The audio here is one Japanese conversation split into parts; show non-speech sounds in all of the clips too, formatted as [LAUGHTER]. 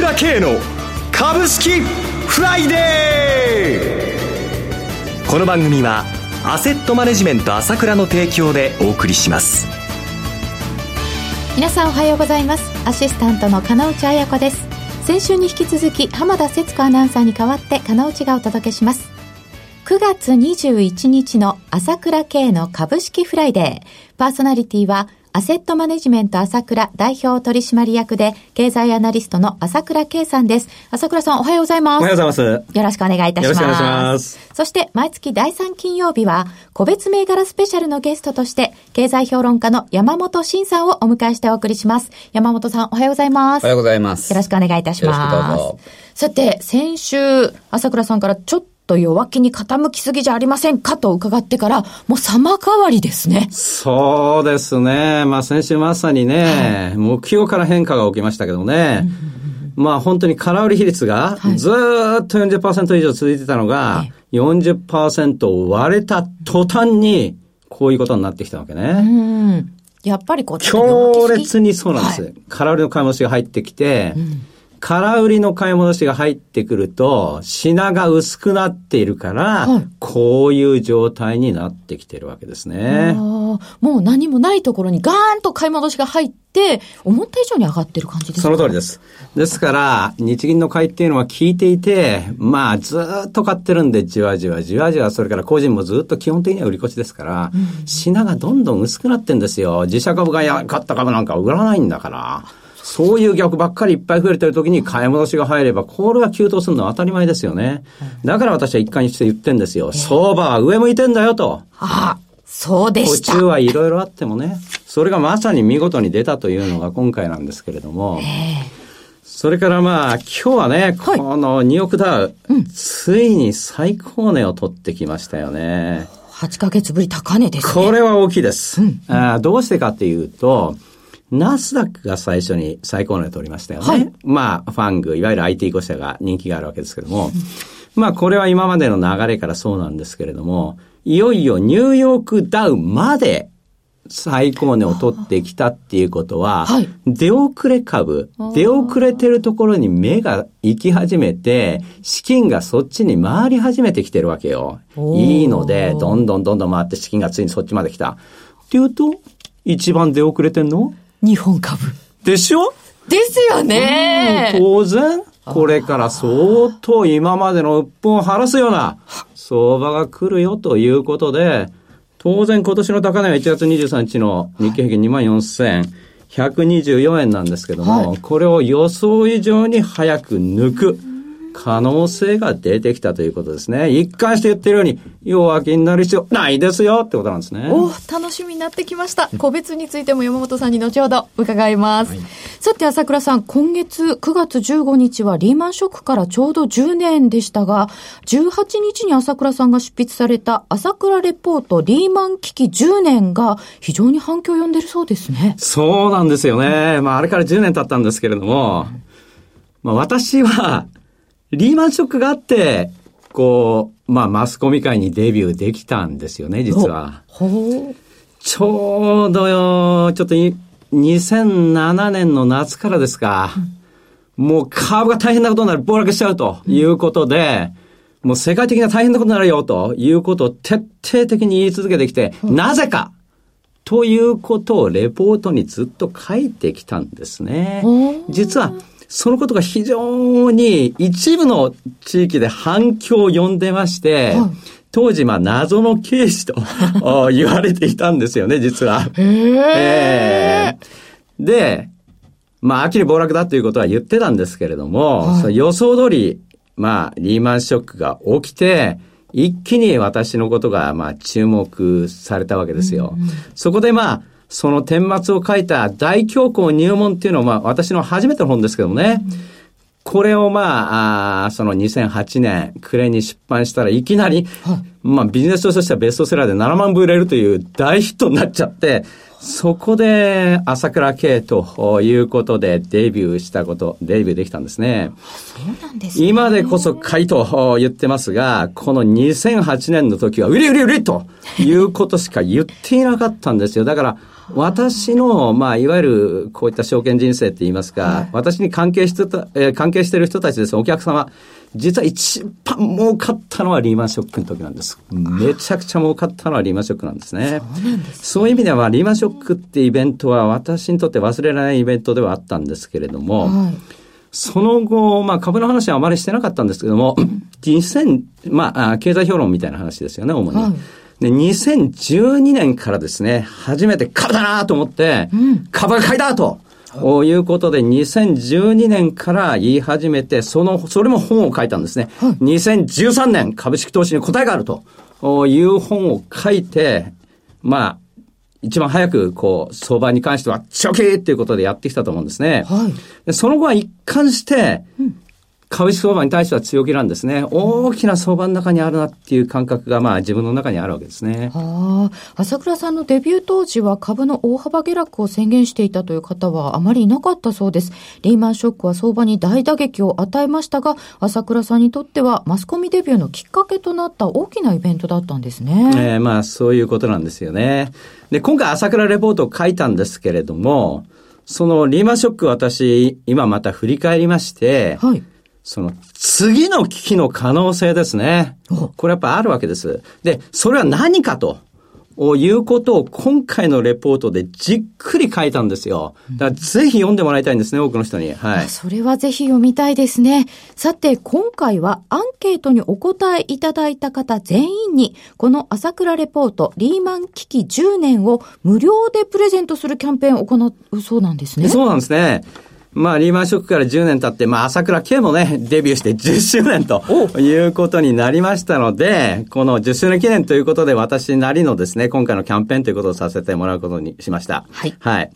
倉慶の株式フライデー。この番組はアセットマネジメント朝倉の提供でお送りします。皆さんおはようございます。アシスタントの金内彩子です。先週に引き続き浜田節子アナウンサーに代わって金内がお届けします。9月21日の朝倉慶の株式フライデー。パーソナリティはアセットマネジメント朝倉代表取締役で、経済アナリストの朝倉慶さんです。朝倉さんおはようございます。おはようございます。よろしくお願いいたします。よろしくお願いします。そして、毎月第3金曜日は、個別銘柄スペシャルのゲストとして、経済評論家の山本慎さんをお迎えしてお送りします。山本さんおはようございます。おはようございます。よろしくお願いいたします。よろしくどうぞ。さて、先週、朝倉さんからちょっとと弱気に傾きすぎじゃありませんかと伺ってから、もう様変わりですね。そうですね。まあ先週まさにね、はい、目標から変化が起きましたけどね。まあ本当に空売り比率がずっと40%以上続いてたのが、はい、40%を割れた途端に、こういうことになってきたわけね。やっぱりこう、強烈にそうなんです。はい、空売りの買い戻しが入ってきて、うん空売りの買い戻しが入ってくると、品が薄くなっているから、はい、こういう状態になってきてるわけですね。もう何もないところにガーンと買い戻しが入って、思った以上に上がってる感じですか？その通りです。ですから、日銀の買いっていうのは効いていて、まあ、ずっと買ってるんで、じわじわじわじわ、それから個人もずっと基本的には売り越しですから、うん、品がどんどん薄くなってんですよ。自社株がや買った株なんか売らないんだから。そういう逆ばっかりいっぱい増えてる時に買い戻しが入れば、これは急騰するのは当たり前ですよね。だから私は一貫して言ってんですよ。相場は上向いてんだよと。ああ、そうでした。途中はいろいろあってもね、それがまさに見事に出たというのが今回なんですけれども、それからまあ、今日はね、この2億ダウ、うん、ついに最高値を取ってきましたよね。8ヶ月ぶり高値です、ね、これは大きいです。うん、あどうしてかっていうと、ナスダックが最初に最高値を取りましたよね。はい、まあ、ファング、いわゆる IT5 社が人気があるわけですけども、まあ、これは今までの流れからそうなんですけれども、いよいよニューヨークダウまで最高値を取ってきたっていうことは、はい、出遅れ株、出遅れてるところに目が行き始めて、資金がそっちに回り始めてきてるわけよ。いいので、どんどんどんどん回って資金がついにそっちまで来た。っていうと、一番出遅れてんの？日本株。でしょ？ですよね、当然、これから相当今までの鬱憤を晴らすような相場が来るよということで、当然今年の高値は1月23日の日経平均2万4124円なんですけども、はい、これを予想以上に早く抜く。可能性が出てきたということですね。一貫して言ってるように、弱気になる必要ないですよってことなんですね。お楽しみになってきました。個別についても山本さんに後ほど伺います。はい、さて、朝倉さん、今月9月15日はリーマンショックからちょうど10年でしたが、18日に朝倉さんが執筆された朝倉レポートリーマン危機10年が非常に反響を呼んでるそうですね。そうなんですよね。まあ、あれから10年経ったんですけれども、まあ、私は、リーマンショックがあって、こう、まあ、マスコミ界にデビューできたんですよね、実は。ちょうどよ、ちょっと2007年の夏からですか、うん、もう株が大変なことになる、暴落しちゃうということで、うん、もう世界的な大変なことになるよということを徹底的に言い続けてきて、うん、なぜかということをレポートにずっと書いてきたんですね。実は、そのことが非常に一部の地域で反響を呼んでまして、はい、当時、まあ、謎の刑事と [LAUGHS] 言われていたんですよね、実は。へえー、で、まあ、秋に暴落だということは言ってたんですけれども、はい、予想通り、まあ、リーマンショックが起きて、一気に私のことが、まあ、注目されたわけですよ。うんうん、そこで、まあ、その顛末を書いた大教皇入門っていうのは、まあ、私の初めての本ですけどもね、これをまあ、あその2008年、暮れに出版したらいきなり、はい、まあビジネス書としてはベストセラーで7万部売れるという大ヒットになっちゃって、そこで朝倉慶ということでデビューしたこと、デビューできたんですね。そうなんですね。今でこそ買いと言ってますが、この2008年の時は売れ売れ売れということしか言っていなかったんですよ。だから、私の、まあ、いわゆる、こういった証券人生って言いますか、はい、私に関係してた、えー、関係している人たちです、お客様、実は一番儲かったのはリーマンショックの時なんです。めちゃくちゃ儲かったのはリーマンショックなんですね。そう、ね,、いう意味では、リーマンショックってイベントは私にとって忘れられないイベントではあったんですけれども、はい、その後、まあ株の話はあまりしてなかったんですけども、2000、まあ、経済評論みたいな話ですよね、主に。はいで、2012年からですね、初めて株だなと思って、うん、株が買いだと。ということで、2012年から言い始めて、その、それも本を書いたんですね。はい、2013年、株式投資に答えがあるという本を書いて、まあ、一番早く、こう、相場に関しては、チョキーっていうことでやってきたと思うんですね。はい、その後は一貫して、株式相場に対しては強気なんですね。大きな相場の中にあるなっていう感覚が、まあ自分の中にあるわけですね。ああ、朝倉さんのデビュー当時は株の大幅下落を宣言していたという方はあまりいなかったそうです。リーマンショックは相場に大打撃を与えましたが、朝倉さんにとってはマスコミデビューのきっかけとなった大きなイベントだったんですね。ええー、まあそういうことなんですよね。で、今回朝倉レポートを書いたんですけれども、そのリーマンショック私、今また振り返りまして、はい。その次の危機の可能性ですね。これやっぱあるわけです。で、それは何かと。いうことを今回のレポートでじっくり書いたんですよ。だからぜひ読んでもらいたいんですね、多くの人に。はい。それはぜひ読みたいですね。さて、今回はアンケートにお答えいただいた方全員に、この朝倉レポート、リーマン危機10年を無料でプレゼントするキャンペーンを行うそうなんですね。そうなんですね。まあ、リーマンショックから10年経って、まあ、朝倉慶もね、[LAUGHS] デビューして10周年ということになりましたので、この10周年記念ということで、私なりのですね、今回のキャンペーンということをさせてもらうことにしました。はい。はい。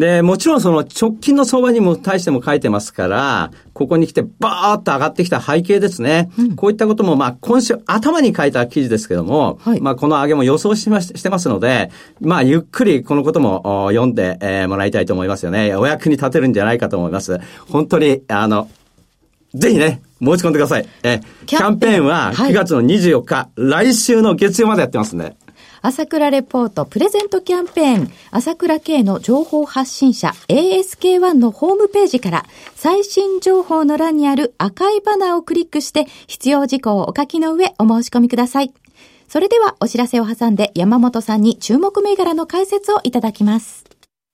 で、もちろんその直近の相場にも対しても書いてますから、ここに来てバーッと上がってきた背景ですね。うん、こういったことも、まあ今週頭に書いた記事ですけども、はい、まあこの上げも予想しまししてますので、まあゆっくりこのことも読んで、えー、もらいたいと思いますよね。お役に立てるんじゃないかと思います。本当に、あの、ぜひね、申し込んでください。え、キャンペーンは9月の24日、はい、来週の月曜までやってますんで。朝倉レポートプレゼントキャンペーン、朝倉系の情報発信者 ASK1 のホームページから最新情報の欄にある赤いバナーをクリックして必要事項をお書きの上お申し込みください。それではお知らせを挟んで山本さんに注目銘柄の解説をいただきます。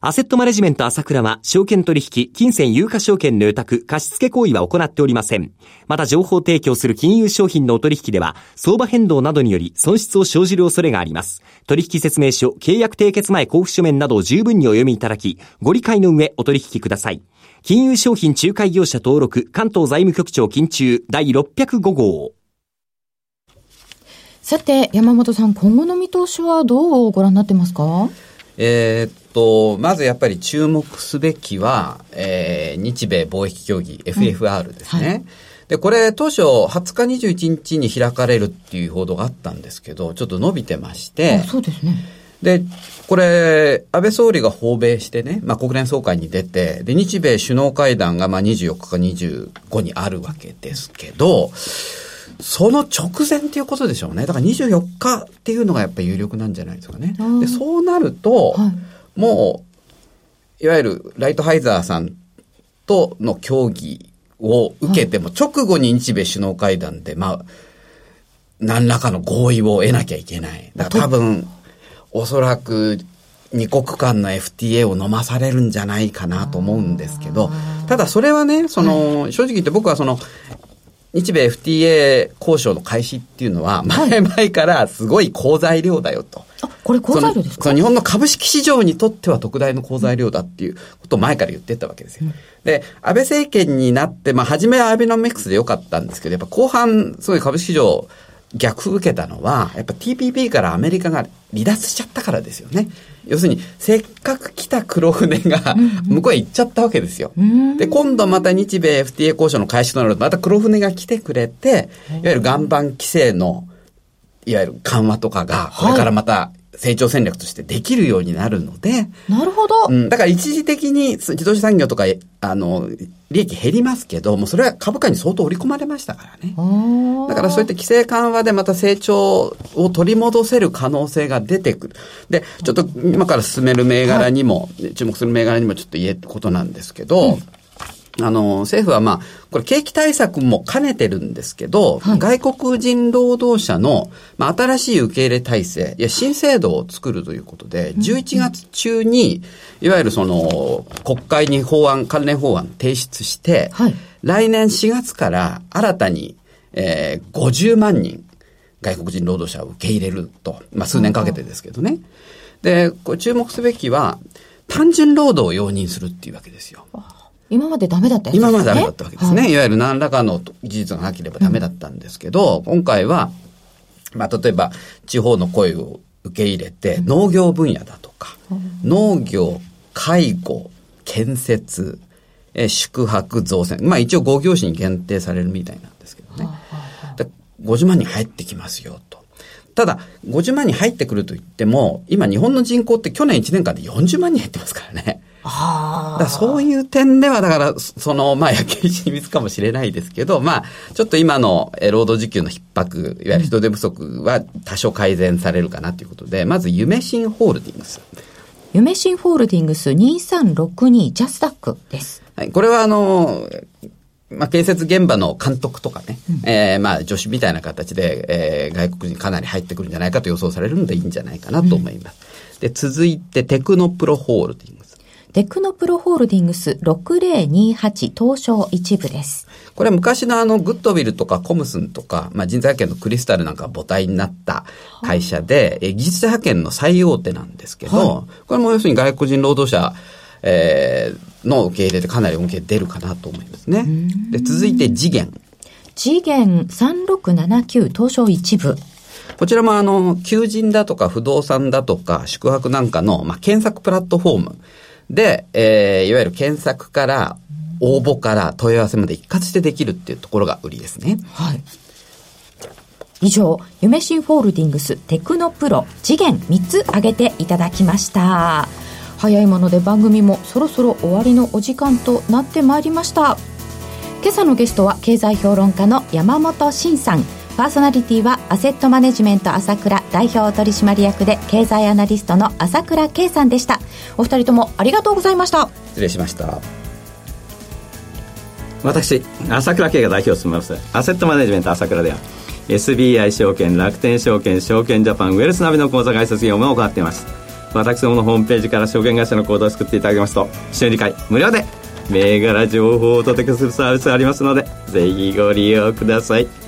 アセットマネジメント朝倉は、証券取引、金銭有価証券の予託、貸付行為は行っておりません。また情報提供する金融商品のお取引では、相場変動などにより損失を生じる恐れがあります。取引説明書、契約締結前交付書面などを十分にお読みいただき、ご理解の上お取引ください。金融商品仲介業者登録、関東財務局長金中第605号。さて、山本さん、今後の見通しはどうご覧になってますか？えー、っと、まずやっぱり注目すべきは、えー、日米貿易協議、FFR ですね。はい、で、これ当初20日21日に開かれるっていう報道があったんですけど、ちょっと伸びてまして。そうですね。で、これ、安倍総理が訪米してね、まあ、国連総会に出て、で、日米首脳会談がまあ24日か25にあるわけですけど、その直前っていうことでしょうね。だから24日っていうのがやっぱり有力なんじゃないですかね。で、そうなると、はい、もう、いわゆるライトハイザーさんとの協議を受けても、直後に日米首脳会談で、まあ、何らかの合意を得なきゃいけない。だから多分、おそらく、二国間の FTA を飲まされるんじゃないかなと思うんですけど、ただそれはね、その、正直言って僕はその、日米 FTA 交渉の開始っていうのは、[LAUGHS] 前々からすごい好材料だよと。あ、これ好材料ですか？日本の株式市場にとっては特大の好材料だっていうことを前から言ってたわけですよ。うん、で、安倍政権になって、まあ、初めはアベノミクスでよかったんですけど、やっぱ後半、すごい株式市場、逆風受けたのは、やっぱ TPP からアメリカが離脱しちゃったからですよね。要するに、せっかく来た黒船が向こうへ行っちゃったわけですよ。で、今度また日米 FTA 交渉の開始となると、また黒船が来てくれて、いわゆる岩盤規制の、いわゆる緩和とかが、これからまた成長戦略としてできるようになるので、なるほど。うん、だから一時的に自動車産業とか、あの、利益減りますけど、もうそれは株価に相当織り込まれましたからね。だからそういった規制緩和でまた成長を取り戻せる可能性が出てくる。で、ちょっと今から進める銘柄にも、はい、注目する銘柄にもちょっと言えることなんですけど、うんあの、政府はまあ、これ景気対策も兼ねてるんですけど、はい、外国人労働者の、まあ、新しい受け入れ体制、いや、新制度を作るということで、11月中に、いわゆるその、国会に法案、関連法案提出して、はい、来年4月から新たに、えー、50万人、外国人労働者を受け入れると。まあ、数年かけてですけどね。で、これ注目すべきは、単純労働を容認するっていうわけですよ。今までダメだったね。今までダメだったわけですね。はい、いわゆる何らかの事実がなければダメだったんですけど、うん、今回は、まあ、例えば、地方の声を受け入れて、農業分野だとか、うん、農業、介護、建設、え宿泊、造船。まあ一応5業種に限定されるみたいなんですけどね。50万人入ってきますよと。ただ、50万人入ってくると言っても、今日本の人口って去年1年間で40万人減ってますからね。だそういう点では、だから、その、まあ、焼け石に水かもしれないですけど、まあ、ちょっと今の労働時給の逼迫、いわゆる人手不足は多少改善されるかなということで、まず、夢新ホールディングス。夢新ホールディングス2362ジャスダックです。はい、これはあの、まあ、建設現場の監督とかね、うん、えー、まあ、助手みたいな形で、えー、外国人かなり入ってくるんじゃないかと予想されるのでいいんじゃないかなと思います。うん、で、続いて、テクノプロホールディングス。テクノプロホールディングス6028東証一部です。これは昔のあのグッドウィルとかコムスンとか、まあ、人材派遣のクリスタルなんか母体になった会社で、え技術派遣の最大手なんですけど、はい、これも要するに外国人労働者、えー、の受け入れでかなり恩恵出るかなと思いますね。で、続いて次元。次元3679東証一部。こちらもあの、求人だとか不動産だとか宿泊なんかの、まあ、検索プラットフォームで、えー、いわゆる検索から応募から問い合わせまで一括してできるっていうところが売りですね。はい。以上、夢新ホールディングステクノプロ次元3つ挙げていただきました。早いもので番組もそろそろ終わりのお時間となってまいりました今朝のゲストは経済評論家の山本慎さんパーソナリティはアセットマネジメント朝倉代表取締役で経済アナリストの朝倉圭さんでした。お二人ともありがとうございました。失礼しました。私朝倉圭が代表を務めます。アセットマネジメント朝倉では SBI 証券楽天証券証券ジャパンウェルスナビの口座開設業務を行っています。私どものホームページから証券会社のコードを作っていただきますと週2回無料で銘柄情報をお届けするサービスがありますのでぜひご利用ください。